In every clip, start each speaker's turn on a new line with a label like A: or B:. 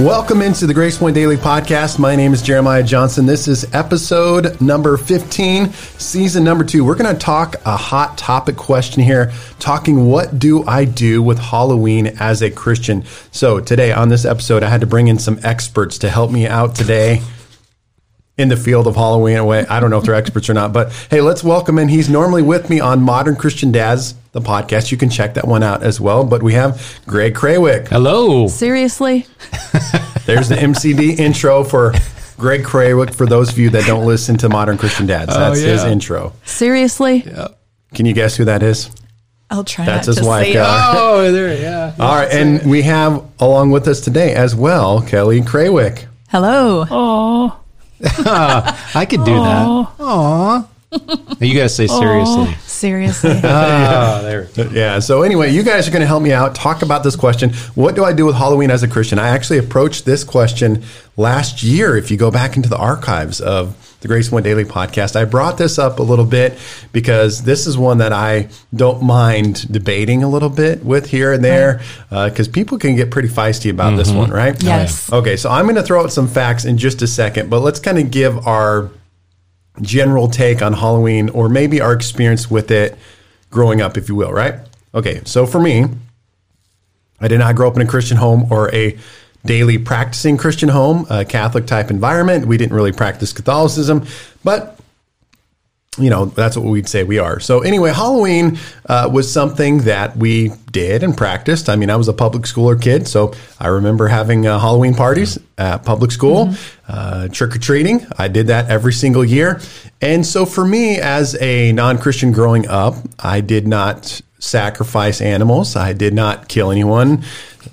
A: Welcome into the Grace Point Daily Podcast. My name is Jeremiah Johnson. This is episode number 15, season number two. We're going to talk a hot topic question here, talking what do I do with Halloween as a Christian. So, today on this episode, I had to bring in some experts to help me out today in the field of Halloween away. I don't know if they're experts or not, but hey, let's welcome in. He's normally with me on Modern Christian Dads, the podcast. You can check that one out as well. But we have Greg Krawick.
B: Hello.
C: Seriously?
A: There's the MCD intro for Greg Krawick for those of you that don't listen to Modern Christian Dads. Oh, That's his
B: yeah.
A: intro.
C: Seriously? Yeah.
A: Can you guess who that is?
C: I'll try
A: That's
C: not
A: his
C: to
A: wife,
C: say
A: Kelly.
C: it.
B: Oh, there, yeah.
A: All right, and we have along with us today as well Kelly Krawick.
C: Hello.
B: I could do that. Aw. You guys say seriously.
C: Seriously. Ah.
B: Oh, there.
A: Yeah. So anyway, you guys are going to help me out. Talk about this question. What do I do with Halloween as a Christian? I actually approached this question last year. If you go back into the archives of the Grace Point Daily podcast, I brought this up a little bit because this is one that I don't mind debating a little bit with here and there because uh, people can get pretty feisty about this mm-hmm. one, right?
C: Yes.
A: Okay. So I'm going to throw out some facts in just a second, but let's kind of give our general take on Halloween or maybe our experience with it growing up, if you will, right? Okay, so for me, I did not grow up in a Christian home or a daily practicing Christian home, a Catholic type environment. We didn't really practice Catholicism, but you know, that's what we'd say we are. So, anyway, Halloween uh, was something that we did and practiced. I mean, I was a public schooler kid, so I remember having uh, Halloween parties at public school, uh, trick or treating. I did that every single year. And so, for me, as a non Christian growing up, I did not sacrifice animals, I did not kill anyone.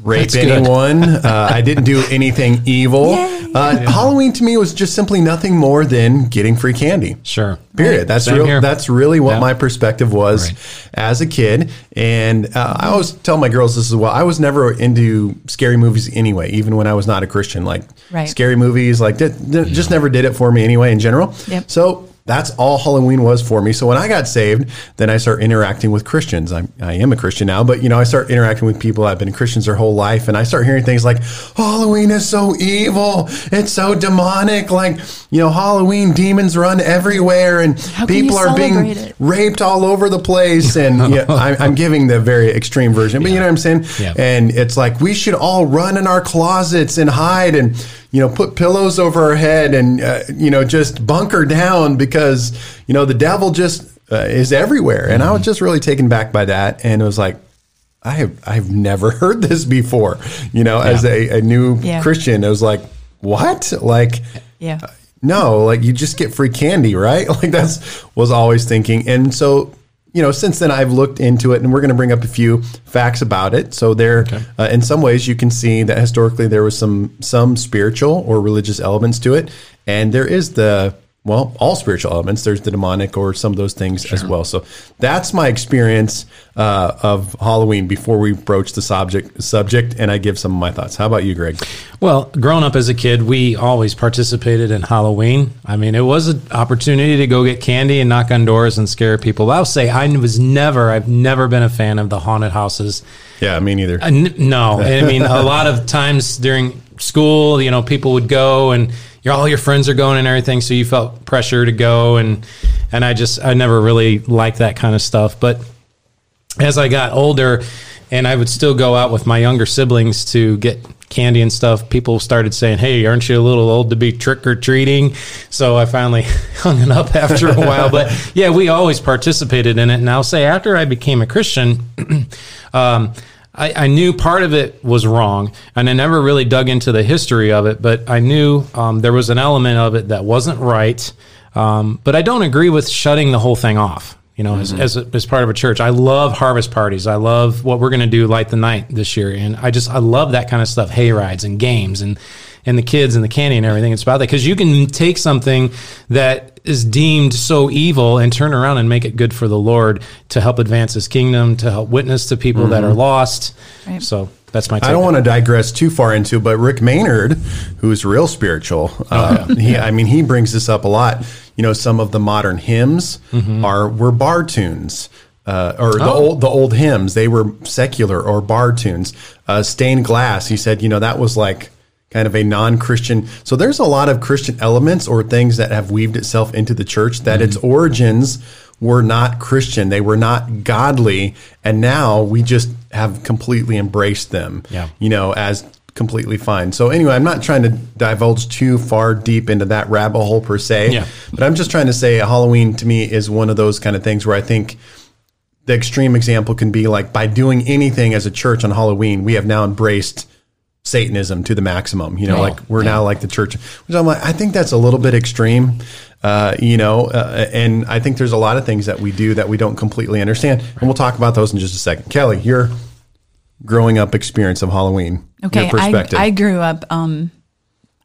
A: Rape
B: That's
A: anyone. uh, I didn't do anything evil. Uh, Halloween to me was just simply nothing more than getting free candy.
B: Sure.
A: Period. That's
B: Same
A: real.
B: here.
A: That's really what
B: Yeah.
A: my perspective was
B: Right.
A: as a kid. And uh, I always tell my girls this as well. I was never into scary movies anyway, even when I was not a Christian. Like
C: Right.
A: scary movies, like did, did- just never did it for me anyway. In general.
C: Yep.
A: So that's all Halloween was for me. So when I got saved, then I start interacting with Christians. I'm, I am a Christian now, but you know, I start interacting with people I've been Christians their whole life, and I start hearing things like Halloween is so evil, it's so demonic. Like you know, Halloween demons run everywhere, and people are being
C: it?
A: raped all over the place. And yeah, I, I'm giving the very extreme version, but you know what I'm saying?
B: Yeah.
A: And it's like we should all run in our closets and hide and you know put pillows over our head and uh, you know just bunker down because you know the devil just uh, is everywhere. And I was just really taken back by that, and it was like. I have I've never heard this before. You know, as a, a new
C: Yeah.
A: Christian, it was like, what? Like,
C: Yeah.
A: no, like you just get free candy, right? Like that's was always thinking. And so, you know, since then I've looked into it and we're going to bring up a few facts about it. So there uh, in some ways you can see that historically there was some some spiritual or religious elements to it and there is the well, all spiritual elements. There's the demonic or some of those things as well. So that's my experience uh, of Halloween before we broach the subject subject and I give some of my thoughts. How about you, Greg?
B: Well, growing up as a kid, we always participated in Halloween. I mean, it was an opportunity to go get candy and knock on doors and scare people. I'll say I was never, I've never been a fan of the haunted houses.
A: Yeah, me neither.
B: Uh, n- no, I mean a lot of times during school, you know, people would go and your all your friends are going and everything, so you felt pressure to go and and I just I never really liked that kind of stuff. But as I got older, and I would still go out with my younger siblings to get candy and stuff. People started saying, "Hey, aren't you a little old to be trick or treating?" So I finally hung it up after a while. But yeah, we always participated in it. And I'll say, after I became a Christian. um, I, I knew part of it was wrong, and I never really dug into the history of it. But I knew um, there was an element of it that wasn't right. Um, but I don't agree with shutting the whole thing off. You know, as, as, as part of a church, I love harvest parties. I love what we're going to do, light the night this year, and I just I love that kind of stuff, hay rides and games and and the kids and the candy and everything. It's about that because you can take something that is deemed so evil and turn around and make it good for the Lord to help advance His kingdom, to help witness to people that are lost.
C: Right.
B: So that's my. Take
A: I don't want to digress too far into, but Rick Maynard, who's real spiritual, uh, he, I mean, he brings this up a lot. You know, some of the modern hymns are were bar tunes. Uh, or the
B: Oh.
A: old the old hymns they were secular or bar tunes uh, stained glass he said you know that was like kind of a non-Christian. So there's a lot of Christian elements or things that have weaved itself into the church that its
B: Mm-hmm.
A: origins were not Christian. They were not godly, and now we just have completely embraced them.
B: Yeah.
A: You know, as completely fine. So anyway, I'm not trying to divulge too far deep into that rabbit hole per se.
B: Yeah.
A: But I'm just trying to say Halloween to me is one of those kind of things where I think the extreme example can be like by doing anything as a church on Halloween, we have now embraced Satanism to the maximum. You know,
B: Oh,
A: like we're now like the church, which I'm like, I think that's a little bit extreme. Uh, you know, uh, and I think there's a lot of things that we do that we don't completely understand, and we'll talk about those in just a second. Kelly, your growing up experience of Halloween,
C: Okay,
A: your perspective.
C: I, I grew up. Um,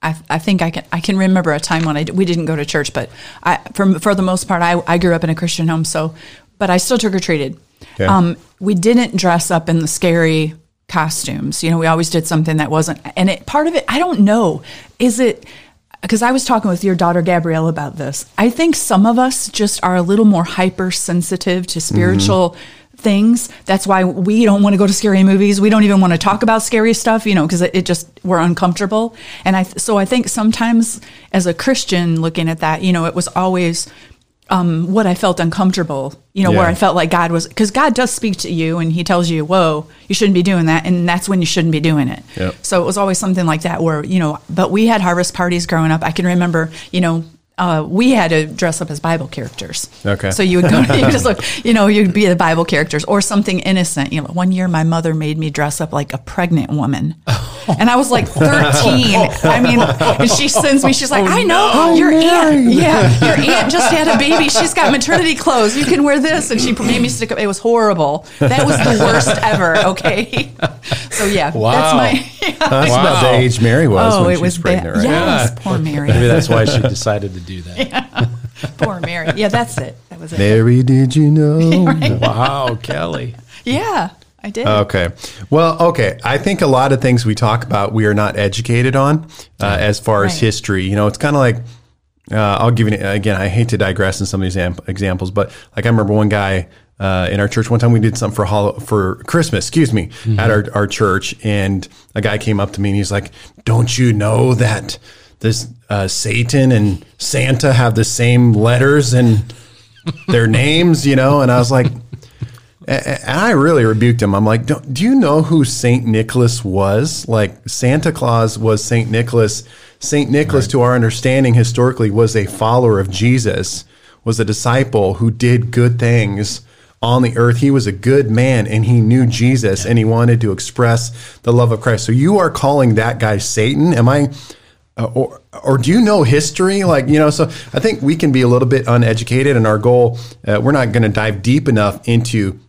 C: I, I think I can I can remember a time when I we didn't go to church, but I for for the most part I, I grew up in a Christian home. So, but I still trick or treated.
A: Okay.
C: Um, we didn't dress up in the scary costumes. You know, we always did something that wasn't. And it part of it, I don't know. Is it? Because I was talking with your daughter Gabrielle about this. I think some of us just are a little more hypersensitive to spiritual things. That's why we don't want to go to scary movies. We don't even want to talk about scary stuff, you know, because it, it just we're uncomfortable. And I so I think sometimes as a Christian looking at that, you know, it was always um, what I felt uncomfortable, you know, where I felt like God was, because God does speak to you and He tells you, whoa, you shouldn't be doing that. And that's when you shouldn't be doing it.
A: Yep.
C: So it was always something like that where, you know, but we had harvest parties growing up. I can remember, you know, uh, we had to dress up as Bible characters.
A: Okay.
C: So you would go, you just look, you know, you'd be the Bible characters or something innocent. You know, one year my mother made me dress up like a pregnant woman. And I was like 13. I mean, and she sends me, she's like, oh, I know your oh, aunt. Yeah, your aunt just had a baby. She's got maternity clothes. You can wear this. And she made me stick up. It was horrible. That was the worst ever. Okay. So yeah,
B: Wow.
C: that's my.
A: That's about the age Mary was
C: Oh,
A: when
C: it
A: she
C: was
A: was pregnant,
C: bad.
A: right?
C: Yes,
B: Yeah.
C: poor Mary.
B: Maybe that's why she decided to do that.
C: Poor Mary. Yeah, that's it. That was it.
A: Mary, did you know?
B: Wow, Kelly.
C: Yeah, I did.
A: Okay. Well, okay. I think a lot of things we talk about we are not educated on uh, as far as
C: Right.
A: history. You know, it's kind of like uh, I'll give you again. I hate to digress in some of these am- examples, but like I remember one guy uh, in our church one time we did something for hol- for Christmas. Excuse me, at our our church, and a guy came up to me and he's like, "Don't you know that?" This uh, Satan and Santa have the same letters and their names, you know, and I was like, and I really rebuked him. I'm like, Don't, you know who Saint Nicholas was? Like Santa Claus was Saint Nicholas. Saint Nicholas, to our understanding historically, was a follower of Jesus, was a disciple who did good things on the earth. He was a good man and he knew Jesus and he wanted to express the love of Christ. So you are calling that guy Satan? Am I? Uh, or or do you know history like you know so i think we can be a little bit uneducated and our goal uh, we're not going to dive deep enough into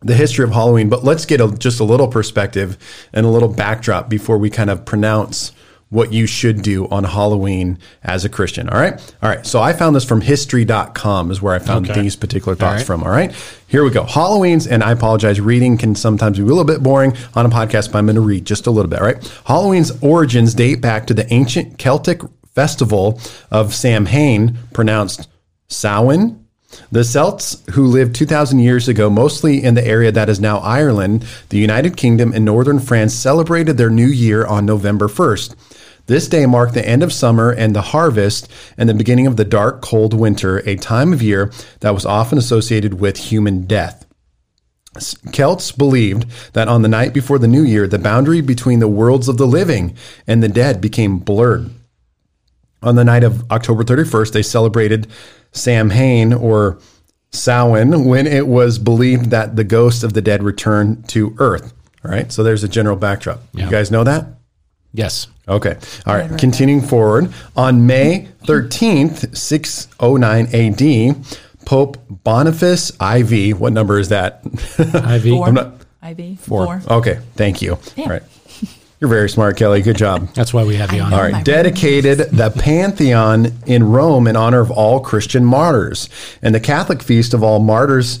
A: the history of halloween but let's get a, just a little perspective and a little backdrop before we kind of pronounce what you should do on halloween as a christian all right? All right so i found this from history.com is where i found
B: Okay.
A: these particular thoughts
B: right.
A: from all right? Here we go. Halloween's and i apologize reading can sometimes be a little bit boring on a podcast but i'm going to read just a little bit all right? Halloween's origins date back to the ancient celtic festival of samhain pronounced samhain the Celts, who lived 2,000 years ago, mostly in the area that is now Ireland, the United Kingdom, and northern France, celebrated their new year on November 1st. This day marked the end of summer and the harvest and the beginning of the dark, cold winter, a time of year that was often associated with human death. Celts believed that on the night before the new year, the boundary between the worlds of the living and the dead became blurred. On the night of October 31st, they celebrated Samhain or Samhain when it was believed that the ghosts of the dead returned to Earth. All right, so there's a general backdrop. You guys know that?
B: Yes.
A: Okay. All right. Continuing forward, on May 13th, 609 AD, Pope Boniface IV, what number is that?
B: Ivy.
C: Four.
A: I'm not-
C: Ivy.
A: Four.
C: Four.
A: Okay. Thank you. All right. You're very smart, Kelly. Good job.
B: That's why we have you on.
A: All
C: my
A: right, dedicated the Pantheon in Rome in honor of all Christian martyrs. And the Catholic feast of all martyrs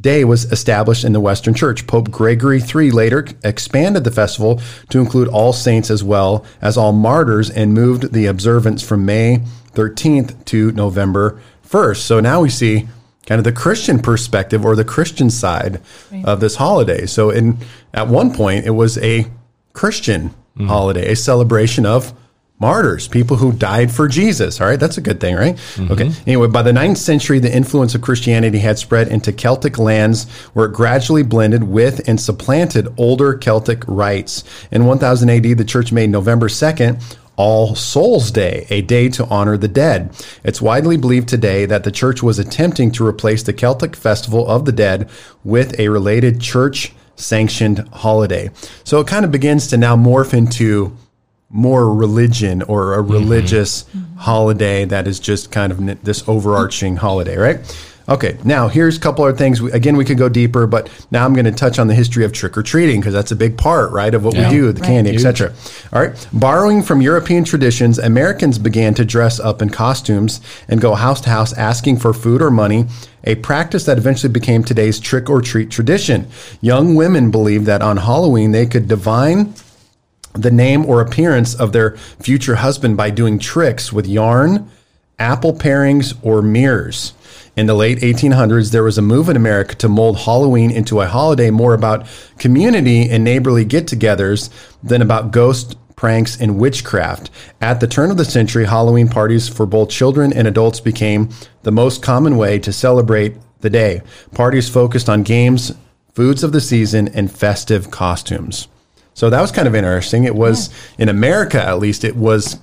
A: day was established in the Western Church. Pope Gregory III later expanded the festival to include all saints as well as all martyrs and moved the observance from May 13th to November 1st. So now we see kind of the Christian perspective or the Christian side of this holiday. So in at one point it was a Christian holiday, a celebration of martyrs, people who died for Jesus. All right, that's a good thing, right? Mm-hmm. Okay. Anyway, by the 9th century, the influence of Christianity had spread into Celtic lands where it gradually blended with and supplanted older Celtic rites. In 1000 AD, the church made November 2nd all Souls Day, a day to honor the dead. It's widely believed today that the church was attempting to replace the Celtic Festival of the Dead with a related church sanctioned holiday. So it kind of begins to now morph into more religion or a mm-hmm. religious holiday that is just kind of this overarching holiday, right? Okay, now here's a couple other things. Again, we could go deeper, but now I'm going to touch on the history of trick or treating because that's a big part, right, of what
B: Yeah.
A: we do, the
C: Right.
A: candy, etc. All right, borrowing from European traditions, Americans began to dress up in costumes and go house to house asking for food or money. A practice that eventually became today's trick or treat tradition. Young women believed that on Halloween they could divine the name or appearance of their future husband by doing tricks with yarn, apple parings, or mirrors. In the late 1800s, there was a move in America to mold Halloween into a holiday more about community and neighborly get togethers than about ghost pranks and witchcraft. At the turn of the century, Halloween parties for both children and adults became the most common way to celebrate the day. Parties focused on games, foods of the season, and festive costumes. So that was kind of interesting. It was in America, at least, it was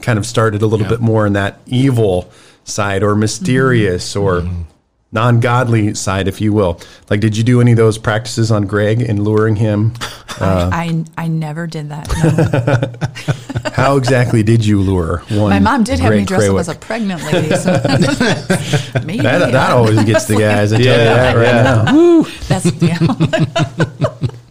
A: kind of started a little
B: Yeah.
A: bit more in that evil side or mysterious mm-hmm. or mm-hmm. Non godly side, if you will. Like, did you do any of those practices on Greg in luring him?
C: I, uh, I I never did that. no.
A: How exactly did you lure one?
C: My mom did have me
A: Greg
C: dress up as a pregnant lady. So maybe
A: That, that always gets the guys. I tell you
B: Yeah,
A: that right
B: yeah.
A: now.
C: That's yeah.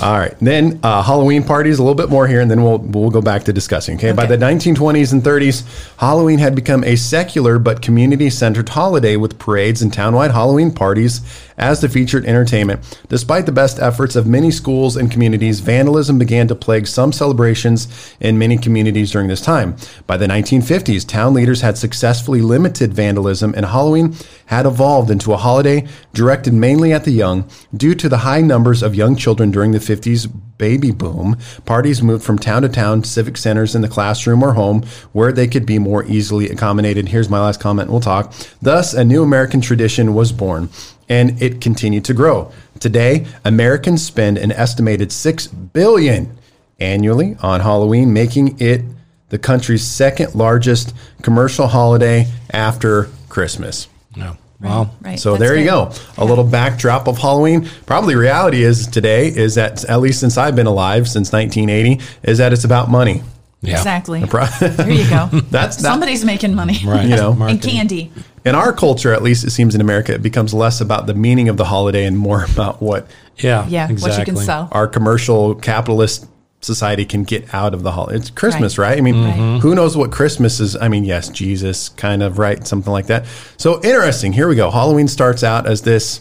A: All right. Then uh, Halloween parties, a little bit more here, and then we'll we'll go back to discussing. Okay? By the 1920s and 30s, Halloween had become a secular but community-centered holiday with parades and townwide Halloween parties as the featured entertainment. Despite the best efforts of many schools and communities, vandalism began to plague some celebrations in many communities during this time. By the 1950s, town leaders had successfully limited vandalism, and Halloween had evolved into a holiday directed mainly at the young. Due to the high numbers of young children during the 50s baby boom, parties moved from town to town, civic centers in the classroom or home, where they could be more easily accommodated. Here's my last comment, we'll talk. Thus, a new American tradition was born, and it continued to grow. Today, Americans spend an estimated 6 billion annually on Halloween, making it the country's second largest commercial holiday after Christmas.
B: No. Well,
C: right.
A: So
C: that's
A: there you
C: good.
A: go. A little backdrop of Halloween. Probably reality is today is that at least since I've been alive since 1980 is that it's about money.
B: yeah.
C: Exactly. There you go.
A: That's that-
C: somebody's making money.
B: Right.
A: You know.
C: And candy.
A: In our culture, at least it seems in America, it becomes less about the meaning of the holiday and more about what
B: Yeah.
C: Yeah.
B: Exactly.
C: What you can sell.
A: our commercial capitalist society can get out of the holiday. It's Christmas, right?
C: Right.
A: I mean,
C: Right.
A: who knows what Christmas is? I mean, yes, Jesus, kind of, right? Something like that. So interesting. Here we go. Halloween starts out as this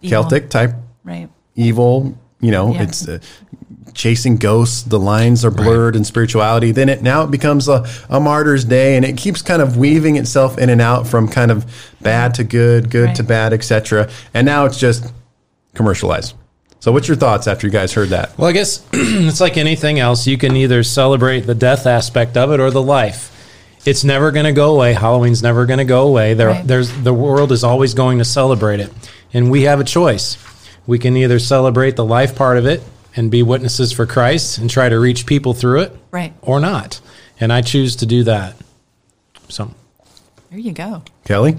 C: Evil.
A: Celtic type
C: Right.
A: evil. You know,
C: Yeah.
A: it's uh, chasing ghosts. The lines are blurred in spirituality. Then it now it becomes a, a martyr's day, and it keeps kind of weaving itself in and out from kind of bad to good, good
C: Right.
A: to bad, etc. And now it's just commercialized. So, what's your thoughts after you guys heard that?
B: Well, I guess it's like anything else. You can either celebrate the death aspect of it or the life. It's never going to go away. Halloween's never going to go away. There,
C: Right.
B: there's the world is always going to celebrate it, and we have a choice. We can either celebrate the life part of it and be witnesses for Christ and try to reach people through it,
C: Right.
B: or not. And I choose to do that. So,
C: There you go.
A: Kelly?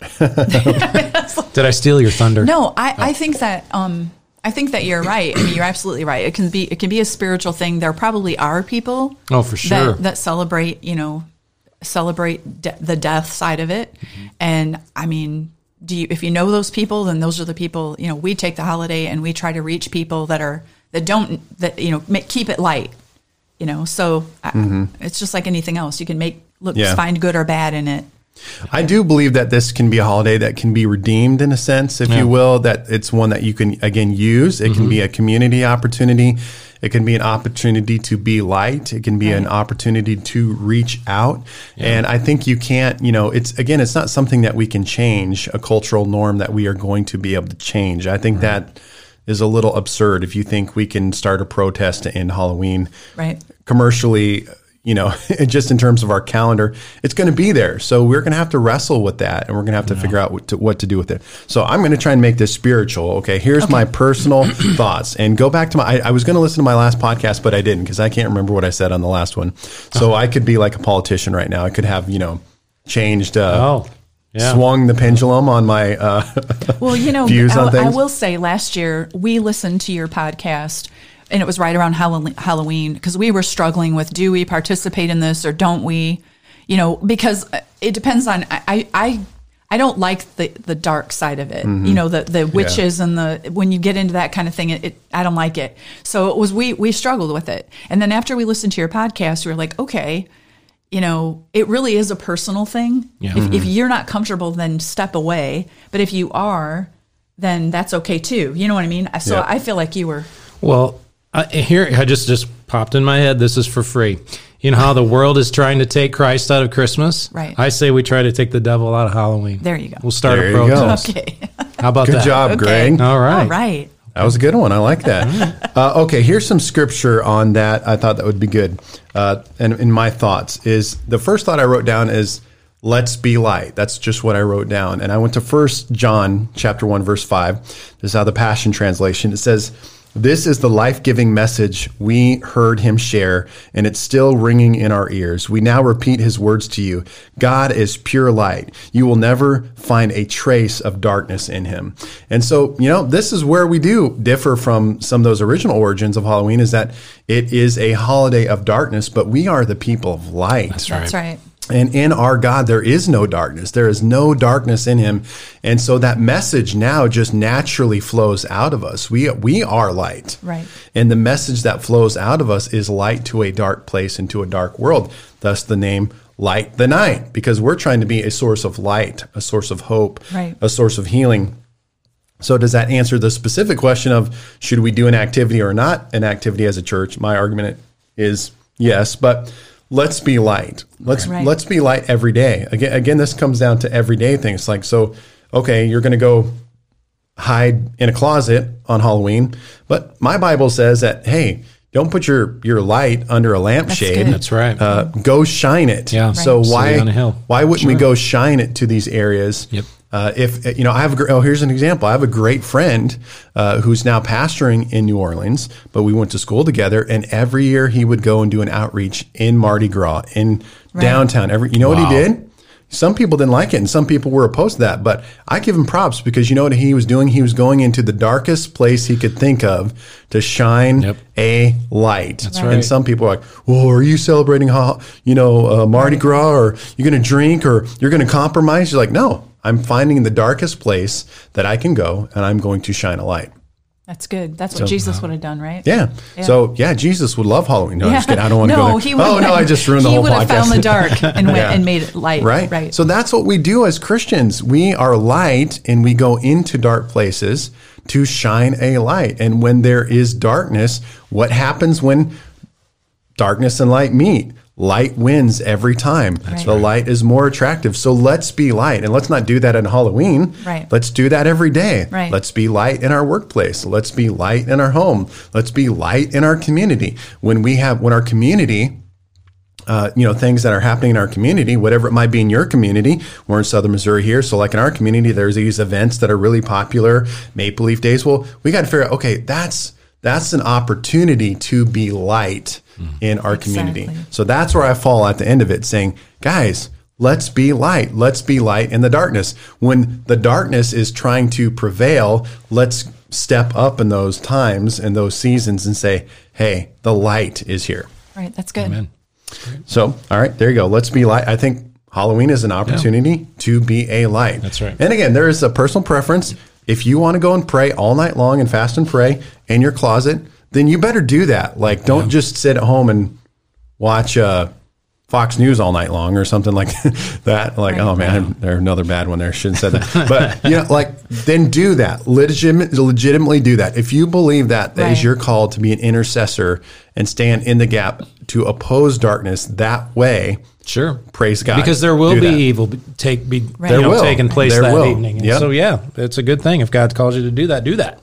B: did I steal your thunder?
C: No, I, I think that um I think that you're right. I mean, you're absolutely right. It can be it can be a spiritual thing. There probably are people
B: Oh, for sure.
C: that, that celebrate, you know, celebrate de- the death side of it.
B: Mm-hmm.
C: And I mean, do you if you know those people, then those are the people. You know, we take the holiday and we try to reach people that are that don't that you know make, keep it light. You know, so I, it's just like anything else. You can make look
A: Mm-hmm. Yeah.
C: find good or bad in it.
A: I do believe that this can be a holiday that can be redeemed in a sense, if
B: Yeah.
A: you will, that it's one that you can, again, use. It can be mm-hmm. a community opportunity. It can be an opportunity to be light. It can be an opportunity to reach out. And I think you can't, you know, it's, again, it's not something that we can change, a cultural norm that we are going to be able to change. I think that is a little absurd if you think we can start a protest to end Halloween
C: Right.
A: commercially, you know, just in terms of our calendar, it's going to be there. So we're going to have to wrestle with that and we're going to have to figure out what to, what to do with it. So I'm going to try and make this spiritual. Okay. Here's my personal thoughts and go back to my, I, I was going to listen to my last podcast, but I didn't because I can't remember what I said on the last one. So I could be like a politician right now. I could have, you know, changed, uh,
B: Oh, yeah.
A: swung the pendulum on my, uh,
C: Well, you know,
A: Views on
C: I will say last year we listened to your podcast and it was right around Halloween because we were struggling with do we participate in this or don't we? You know, because it depends on I I I don't like the the dark side of it.
A: Mm-hmm.
C: You know, the the witches and the when you get into that kind of thing, it, it I don't like it. So it was we we struggled with it. And then after we listened to your podcast, we were like, okay, you know, it really is a personal thing.
B: Yeah.
C: If, if you're not comfortable, then step away. But if you are, then that's okay too. You know what I mean? So
A: Yeah.
C: I feel like you were.
B: Well, I, here I just just popped in my head. This is for free. You know how the world is trying to take Christ out of Christmas?
C: Right.
B: I say we try to take the devil out of Halloween.
C: There you go.
B: We'll start
A: There
B: a
A: you go.
B: protest.
C: Okay.
B: How about
A: good
B: that?
A: job,
C: Okay.
A: Greg.
B: All right.
C: All right.
A: That was a good one. I like that. Uh, okay, here's some scripture on that. I thought that would be good. Uh, and in my thoughts is the first thought I wrote down is let's be light. That's just what I wrote down. And I went to First John chapter one verse five. This is how the Passion Translation. It says. This is the life giving message we heard him share, and it's still ringing in our ears. We now repeat his words to you God is pure light. You will never find a trace of darkness in him. And so, you know, this is where we do differ from some of those original origins of Halloween is that it is a holiday of darkness, but we are the people of light.
C: That's right.
A: And in our God, there is no darkness. There is no darkness in him. And so that message now just naturally flows out of us. We, we are light.
C: Right.
A: And the message that flows out of us is light to a dark place and to a dark world. Thus the name Light the Night, because we're trying to be a source of light, a source of hope,
C: Right.
A: a source of healing. So does that answer the specific question of should we do an activity or not an activity as a church? My argument is yes, but let's be light. Let's
C: Right.
A: let's be light every day. Again, again, this comes down to everyday things. Like so, okay, you're going to go hide in a closet on Halloween, but my Bible says that hey, don't put your your light under a lampshade.
C: good.
B: That's right.
A: Uh, go shine it.
B: Yeah.
A: So why
B: on a hill.
A: why wouldn't we go shine it to these areas?
B: Yep.
A: Uh, if you know, I have a gr- oh, here's an example. I have a great friend uh, who's now pastoring in New Orleans, but we went to school together, and every year he would go and do an outreach in Mardi Gras in downtown. Every you know what he did? Some people didn't like it, and some people were opposed to that. But I give him props because you know what he was doing? He was going into the darkest place he could think of to shine
B: Yep.
A: a light. That's
B: right.
A: And some people are like, "Well, are you celebrating, you know, uh, Mardi Gras, or you're going to drink, or you're going to compromise?" You're like, "No, I'm finding the darkest place that I can go, and I'm going to shine a light."
C: That's good. That's what Jesus uh, would have done, right?
A: Yeah. So yeah, Jesus would love Halloween. No, I'm just kidding. I don't want to
C: no,
A: go there.
C: He would
A: oh no, I just ruined the
C: podcast.
A: he
C: would have found the dark and went
A: Yeah.
C: and made it light.
A: Right.
C: Right.
A: So that's what we do as Christians. We are light and we go into dark places to shine a light. And when there is darkness, what happens when darkness and light meet? Light wins every time.
C: Right.
A: The light is more attractive. So let's be light. And let's not do that on Halloween.
C: Right.
A: Let's do that every day.
C: Right.
A: Let's be light in our workplace. Let's be light in our home. Let's be light in our community. When we have, when our community uh, you know things that are happening in our community, whatever it might be in your community. We're in Southern Missouri here, so like in our community, there's these events that are really popular, Maple Leaf Days. Well, we got to figure out, okay, that's that's an opportunity to be light mm-hmm. in our community. So that's where I fall at the end of it, saying, guys. Let's be light. Let's be light in the darkness. When the darkness is trying to prevail, let's step up in those times and those seasons and say, hey, the light is here.
C: right. That's good.
B: Amen.
A: So, all right, there you go. Let's be light. I think Halloween is an opportunity to be a light.
B: That's right.
A: And again, there is a personal preference. If you want to go and pray all night long and fast and pray in your closet, then you better do that. Like, don't just sit at home and watch uh, Fox News all night long or something like that. Like,
C: Right.
A: oh man, there's another bad one there. Shouldn't have said that. But you know, like, then do that. Legitimate, legitimately do that. If you believe that that is
C: Right.
A: your call to be an intercessor and stand in the gap to oppose darkness that way,
B: Sure.
A: praise God.
B: Because there will be
A: that.
B: evil be- take be
C: Right.
A: There
B: know,
A: will.
B: taking place
A: There
B: that
A: will.
B: evening.
A: Yep.
B: So yeah, it's a good thing if God calls you to do that. Do that.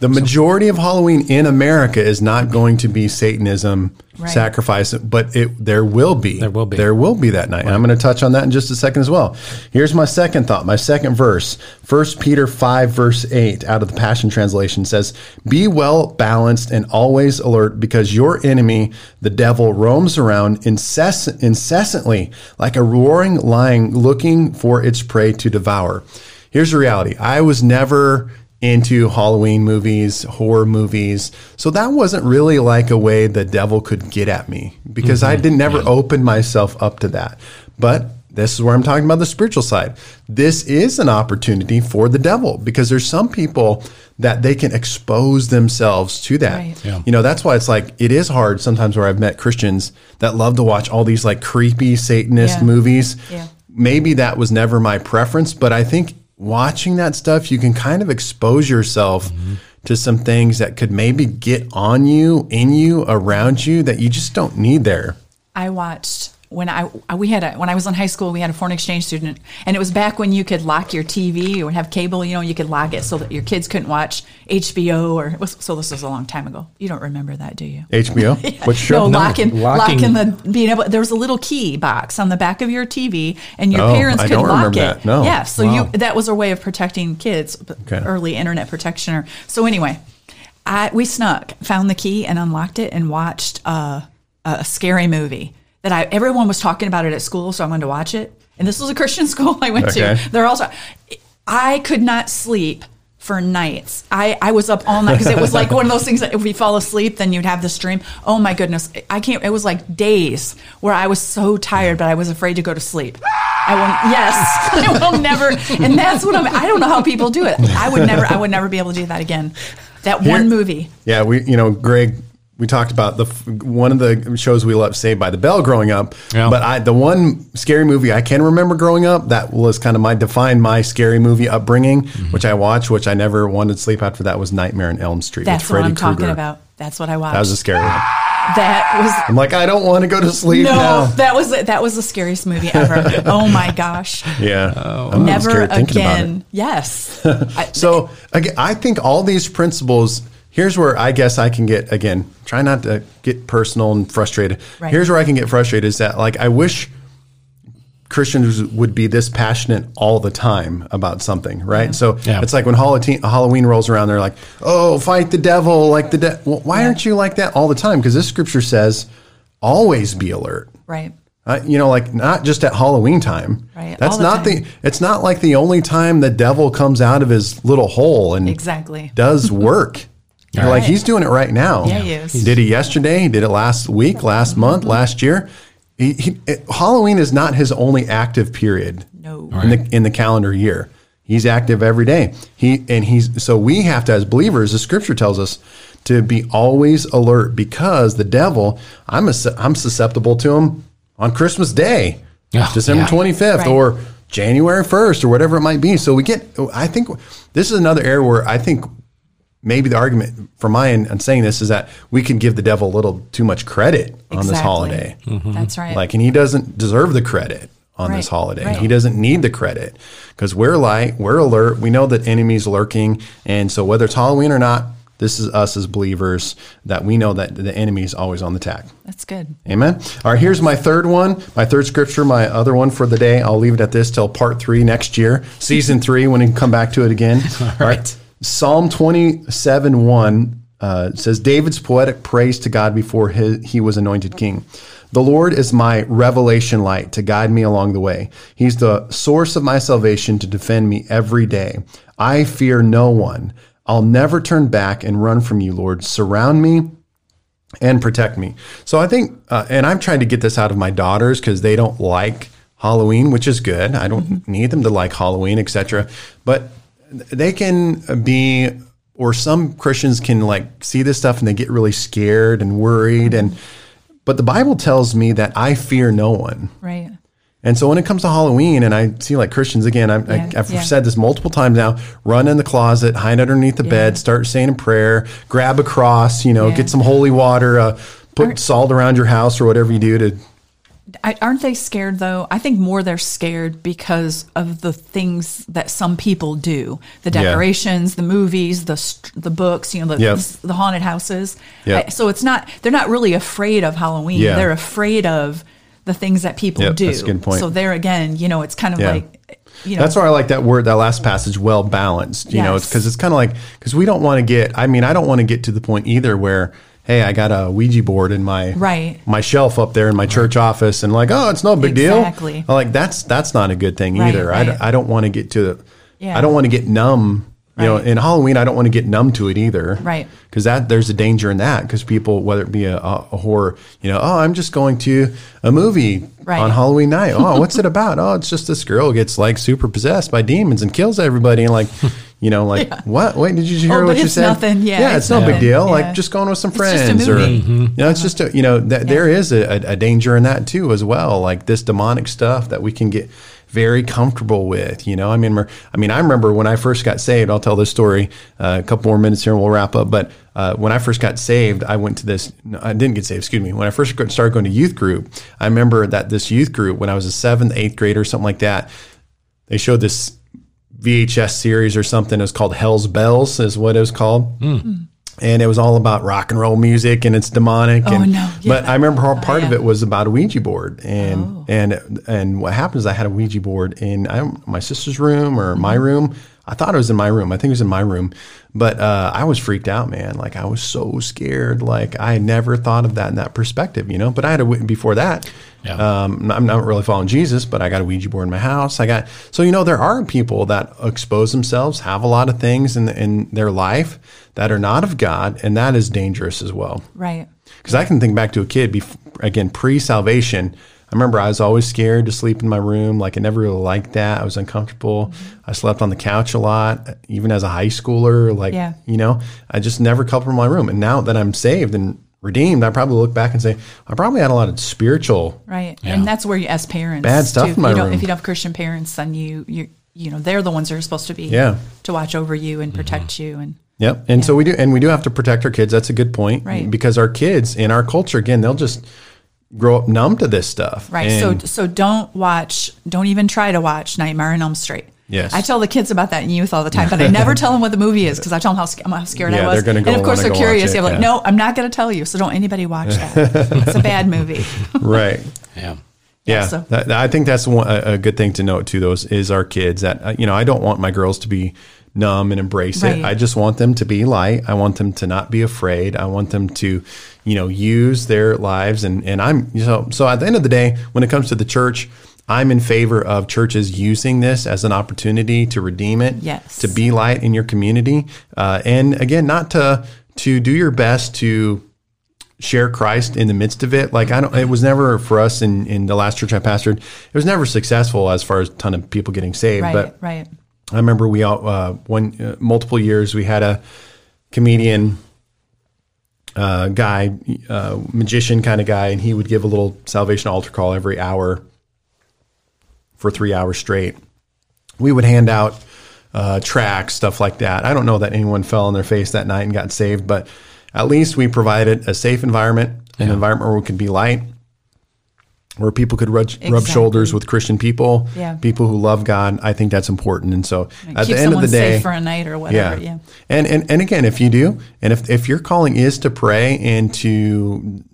A: The majority of Halloween in America is not going to be Satanism
C: Right.
A: sacrifice, but it there will be.
B: There will be.
A: There will be that night. And I'm going to touch on that in just a second as well. Here's my second thought, my second verse. 1 Peter 5 verse 8 out of the Passion translation says, "Be well balanced and always alert because your enemy, the devil, roams around incess- incessantly like a roaring lion looking for its prey to devour." Here's the reality. I was never into Halloween movies, horror movies. So that wasn't really like a way the devil could get at me because I mm-hmm. didn't never open myself up to that. But this is where I'm talking about the spiritual side. This is an opportunity for the devil because there's some people that they can expose themselves to that.
C: Right.
B: Yeah.
A: You know, that's why it's like it is hard sometimes where I've met Christians that love to watch all these like creepy Satanist
C: Yeah.
A: movies.
C: Yeah.
A: Maybe that was never my preference, but I think watching that stuff, you can kind of expose yourself mm-hmm. to some things that could maybe get on you, in you, around you that you just don't need there.
C: I watched when I we had a when I was in high school we had a foreign exchange student and it was back when you could lock your TV or have cable you know you could lock it so that your kids couldn't watch HBO or was, so this was a long time ago you don't remember that do you
A: HBO? Which show?
C: no, locking,
B: locking-
C: locking the being able. There was a little key box on the back of your TV, and your
A: Oh,
C: parents
A: I
C: could
A: don't
C: lock
A: remember
C: it.
A: that. No.
C: Yeah, so
B: Wow.
C: you that was a way of protecting kids.
A: Okay.
C: Early internet protection. Or, so anyway, I we snuck, found the key, and unlocked it, and watched uh, a scary movie that I everyone was talking about it at school, so I wanted to watch it. And this was a Christian school I went
A: Okay.
C: to. They're also, I could not sleep for nights. I, I was up all night because it was like one of those things that if we fall asleep, then you'd have this dream. Oh my goodness. I can't, it was like days where I was so tired, but I was afraid to go to sleep. I will, yes, I will never. And that's what I'm, I don't know how people do it. I would never, I would never be able to do that again. That
A: Here-
C: one movie.
A: Yeah, we, you know, Greg, we talked about the one of the shows we loved, Saved by the Bell, growing up.
B: Yeah.
A: But I, the one scary movie I can remember growing up that was kind of my defined my scary movie upbringing,
C: Mm-hmm.
A: which I watched, which I never wanted to sleep after. That was Nightmare on Elm Street
C: That's
A: with
C: what
A: Freddy
C: I'm talking about. That's what I watched.
A: That was a scary one.
C: that was
A: I'm like, I don't want to go to sleep
C: no,
A: now.
C: that was that was the scariest movie ever. oh my gosh.
A: Yeah,
B: Oh,
A: I'm
C: Never
A: scared thinking about it.
C: again. Yes. I,
A: So again, I think all these principles. Here's where I guess I can get again. Try not to get personal and frustrated.
C: Right.
A: Here's where I can get frustrated is that like I wish Christians would be this passionate all the time about something, right? So
B: Yeah.
A: it's like when Halloween, Halloween rolls around, they're like, "Oh, fight the devil!" Like the de- well, why aren't you like that all the time? Because this scripture says, "Always be alert."
C: right.
A: Uh, you know, like not just at Halloween time.
C: Right,
A: That's
C: the
A: not
C: time.
A: the. It's not like the only time the devil comes out of his little hole and
C: Exactly.
A: does work. You're like he's doing it right now.
C: Yeah, he is.
A: did it yesterday. He did it last week, last month, last year. He, he, it, Halloween is not his only active period.
C: No.
A: in the in the calendar year. He's active every day. He and he's so we have to as believers. The scripture tells us to be always alert because the devil. I'm a, I'm susceptible to him on Christmas Day,
B: Oh,
A: December
B: yeah.
A: 25th,
C: Right.
A: or January 1st, or whatever it might be. So we get. I think this is another area where I think maybe the argument for my end on saying this is that we can give the devil a little too much credit on this holiday. Mm-hmm.
C: That's right.
A: Like, and he doesn't deserve the credit on this holiday.
C: right.
A: He doesn't need the credit because we're light, we're alert, we know that enemies lurking, and so whether it's Halloween or not, this is us as believers that we know that the enemy is always on the tack.
C: That's good.
A: Amen. All right, here's my third one, my third scripture, my other one for the day. I'll leave it at this till part three next year, season three, when we come back to it again. All right. Psalm 27 1 uh, says, David's poetic praise to God before his, he was anointed king. The Lord is my revelation light to guide me along the way. He's the source of my salvation to defend me every day. I fear no one. I'll never turn back and run from you, Lord. Surround me and protect me. So I think, uh, and I'm trying to get this out of my daughters because they don't like Halloween, which is good. I don't need them to like Halloween, etc. But they can be, or some Christians can like see this stuff and they get really scared and worried. And but the Bible tells me that I fear no one.
C: Right.
A: And so when it comes to Halloween, and I see like Christians again, I, I,
C: Yeah,
A: I've
C: yeah.
A: said this multiple times now: run in the closet, hide underneath the bed, start saying a prayer, grab a cross, you know,
C: Yeah.
A: get some holy water, uh, put salt around your house or whatever you do to
C: I, aren't they scared though? I think more they're scared because of the things that some people do, the
A: Yeah.
C: decorations, the movies, the the books, you know, the
A: Yep.
C: the haunted houses.
A: Yep.
C: I- so it's not they're not really afraid of Halloween.
A: Yeah.
C: They're afraid of the things that people
A: Yep,
C: do.
A: that's a good point.
C: So there again, you know, it's kind of
A: Yeah.
C: like you know,
A: That's why I like that word, that last passage, well balanced. You know, it's because it's kind of like because we don't want to get. I mean, I don't want to get to the point either where, hey, I got a Ouija board in my
C: Right.
A: my shelf up there in my church office, and like, oh, it's no big deal.
C: Exactly.
A: deal. Like that's that's not a good thing
C: Right,
A: either. I, d-
C: right.
A: I don't want to get to.
C: Yeah.
A: I don't want to get numb. You know, in Halloween, I don't want to get numb to it either.
C: Right.
A: Because that there's a danger in that. Because people, whether it be a, a, horror, you know, oh, I'm just going to a movie on Halloween night. Oh, what's it about? Oh, it's just this girl gets like super possessed by demons and kills everybody. And like, you know, like what? Wait, did you hear
C: Oh,
A: what
C: but
A: you
C: it's
A: said?
C: nothing. Yeah,
A: yeah, it's,
C: it's
A: no big deal.
C: Yeah.
A: Like just going with some
C: It's just a
A: friends, or
C: movie.
A: you know, it's just a, you know that there is a, a, a danger in that too as well. Like this demonic stuff that we can get very comfortable with. You know, I mean, I mean, I remember when I first got saved. I'll tell this story uh, a couple more minutes here, and we'll wrap up. But uh, when I first got saved, I went to this. No, I didn't get saved. Excuse me. When I first started going to youth group, I remember that this youth group, when I was a seventh, eighth grader, something like that, they showed this VHS series or something. It was called Hell's Bells, is what it was called. Hmm. And it was all about rock and roll music and it's demonic.
C: Oh,
A: and,
C: no.
A: But I remember oh, part of
C: yeah.
A: it was about a Ouija board. And
C: Oh.
A: and and what happened is I had a Ouija board in I, my sister's room or my room. I thought it was in my room. I think it was in my room. But uh, I was freaked out, man. Like I was so scared. Like I never thought of that in that perspective, you know. But I had a before that.
B: Yeah.
A: Um, I'm not really following Jesus, but I got a Ouija board in my house. I got so you know there are people that expose themselves, have a lot of things in in their life that are not of God, and that is dangerous as well.
C: right.
A: Because I can think back to a kid, bef- again, pre salvation. I remember I was always scared to sleep in my room. Like I never really liked that. I was uncomfortable.
C: Mm-hmm.
A: I slept on the couch a lot, even as a high schooler. Like,
C: Yeah.
A: you know, I just never comfortable in my room. And now that I'm saved and redeemed, I probably look back and say, I probably had a lot of spiritual.
C: Right.
B: Yeah.
C: And that's where you, as parents,
A: Bad stuff in my
C: you
A: room.
C: If you don't have Christian parents, then you, you, you know, they're the ones that are supposed to be,
A: Yeah.
C: to watch over you
A: Mm-hmm.
C: and protect you. And
A: Yep. And so we do, and we do have to protect our kids. That's a good point.
C: Right.
A: Because our kids in our culture, again, they'll just grow up numb to this stuff.
C: right.
A: And-
C: so, so don't watch, don't even try to watch Nightmare on Elm Street.
A: Yes.
C: I tell the kids about that in youth all the time, but I never tell them what the movie is because I tell them how, how scared
A: Yeah,
C: I was.
A: they're gonna go
C: and of course, they're curious.
A: watch it,
C: They're like,
A: yeah.
C: no, I'm not going to tell you. So don't anybody watch that. it's a bad movie.
A: right.
B: Yeah.
A: Yeah,
C: so-
A: that, that- I think that's one, a, a good thing to note too. Those is our kids. That uh, you know, I don't want my girls to be numb and embrace
C: Right.
A: it. I just want them to be light. I want them to not be afraid. I want them to, you know, use their lives. And and I'm so so. At the end of the day, when it comes to the church. I'm in favor of churches using this as an opportunity to redeem it,
C: Yes.
A: to be light in your community, uh, and again, not to to do your best to share Christ in the midst of it. Like I don't, it was never for us in, in the last church I pastored. It was never successful as far as a ton of people getting saved.
C: Right.
A: But
C: right.
A: I remember we all, uh, one, uh, multiple years we had a comedian, uh, guy, uh, magician kind of guy, and he would give a little salvation altar call every hour for three hours straight. We would hand out uh, tracks, stuff like that. I don't know that anyone fell on their face that night and got saved, but at least we provided a safe environment, an environment where we could be light, where people could rub, rub shoulders with Christian people,
C: Yeah.
A: people who love God. I think that's important. And so at
C: Keep
A: the end of the day,
C: for a night or whatever. Yeah.
A: and, and and again, if you do, and if if your calling is to pray and to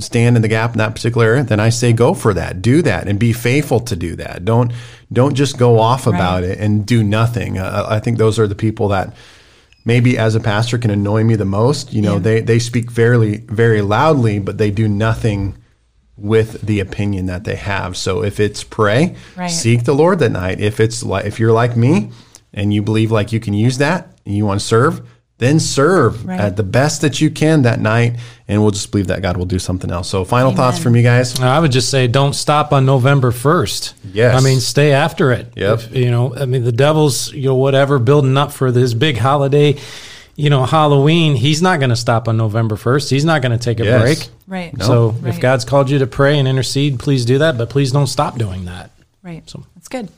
A: stand in the gap in that particular area, then I say go for that. Do that and be faithful to do that. Don't don't just go off about
C: Right.
A: it and do nothing. Uh, I think those are the people that maybe as a pastor can annoy me the most. You know,
C: Yeah.
A: they they speak very very loudly, but they do nothing with the opinion that they have. So if it's pray,
C: Right.
A: seek the Lord that night. If it's like if you're like me and you believe like you can use that and you want to serve, then serve
C: Right.
A: at the best that you can that night, and we'll just believe that God will do something else. So final thoughts from you guys.
B: I would just say don't stop on November 1st.
A: Yes.
B: I mean, stay after it.
A: Yep.
B: If, you know, I mean, the devil's, you know, whatever, building up for this big holiday, you know, Halloween, he's not going to stop on November 1st. He's not going to take a
A: Yes.
B: break.
C: Right.
B: So if God's called you to pray and intercede, please do that, but please don't stop doing that.
C: Right.
B: So-
C: That's good.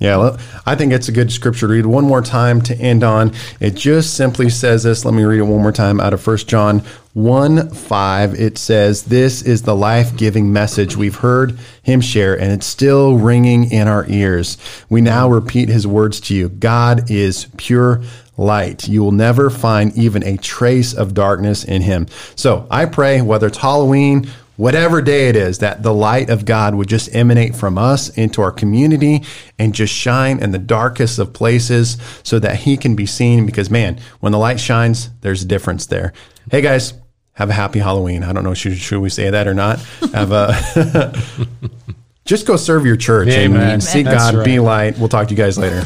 A: Yeah, well, I think it's a good scripture to read one more time to end on. It just simply says this. Let me read it one more time out of First John 1 5. It says, This is the life giving message we've heard him share, and it's still ringing in our ears. We now repeat his words to you God is pure light. You will never find even a trace of darkness in him. So I pray, whether it's Halloween, whatever day it is, that the light of God would just emanate from us into our community and just shine in the darkest of places so that he can be seen. Because, man, when the light shines, there's a difference there. Hey, guys. Have a happy Halloween. I don't know, should, should we say that or not? Have a just go serve your church
B: Amen.
A: and seek
B: That's
A: God,
B: right.
A: be light. We'll talk to you guys later.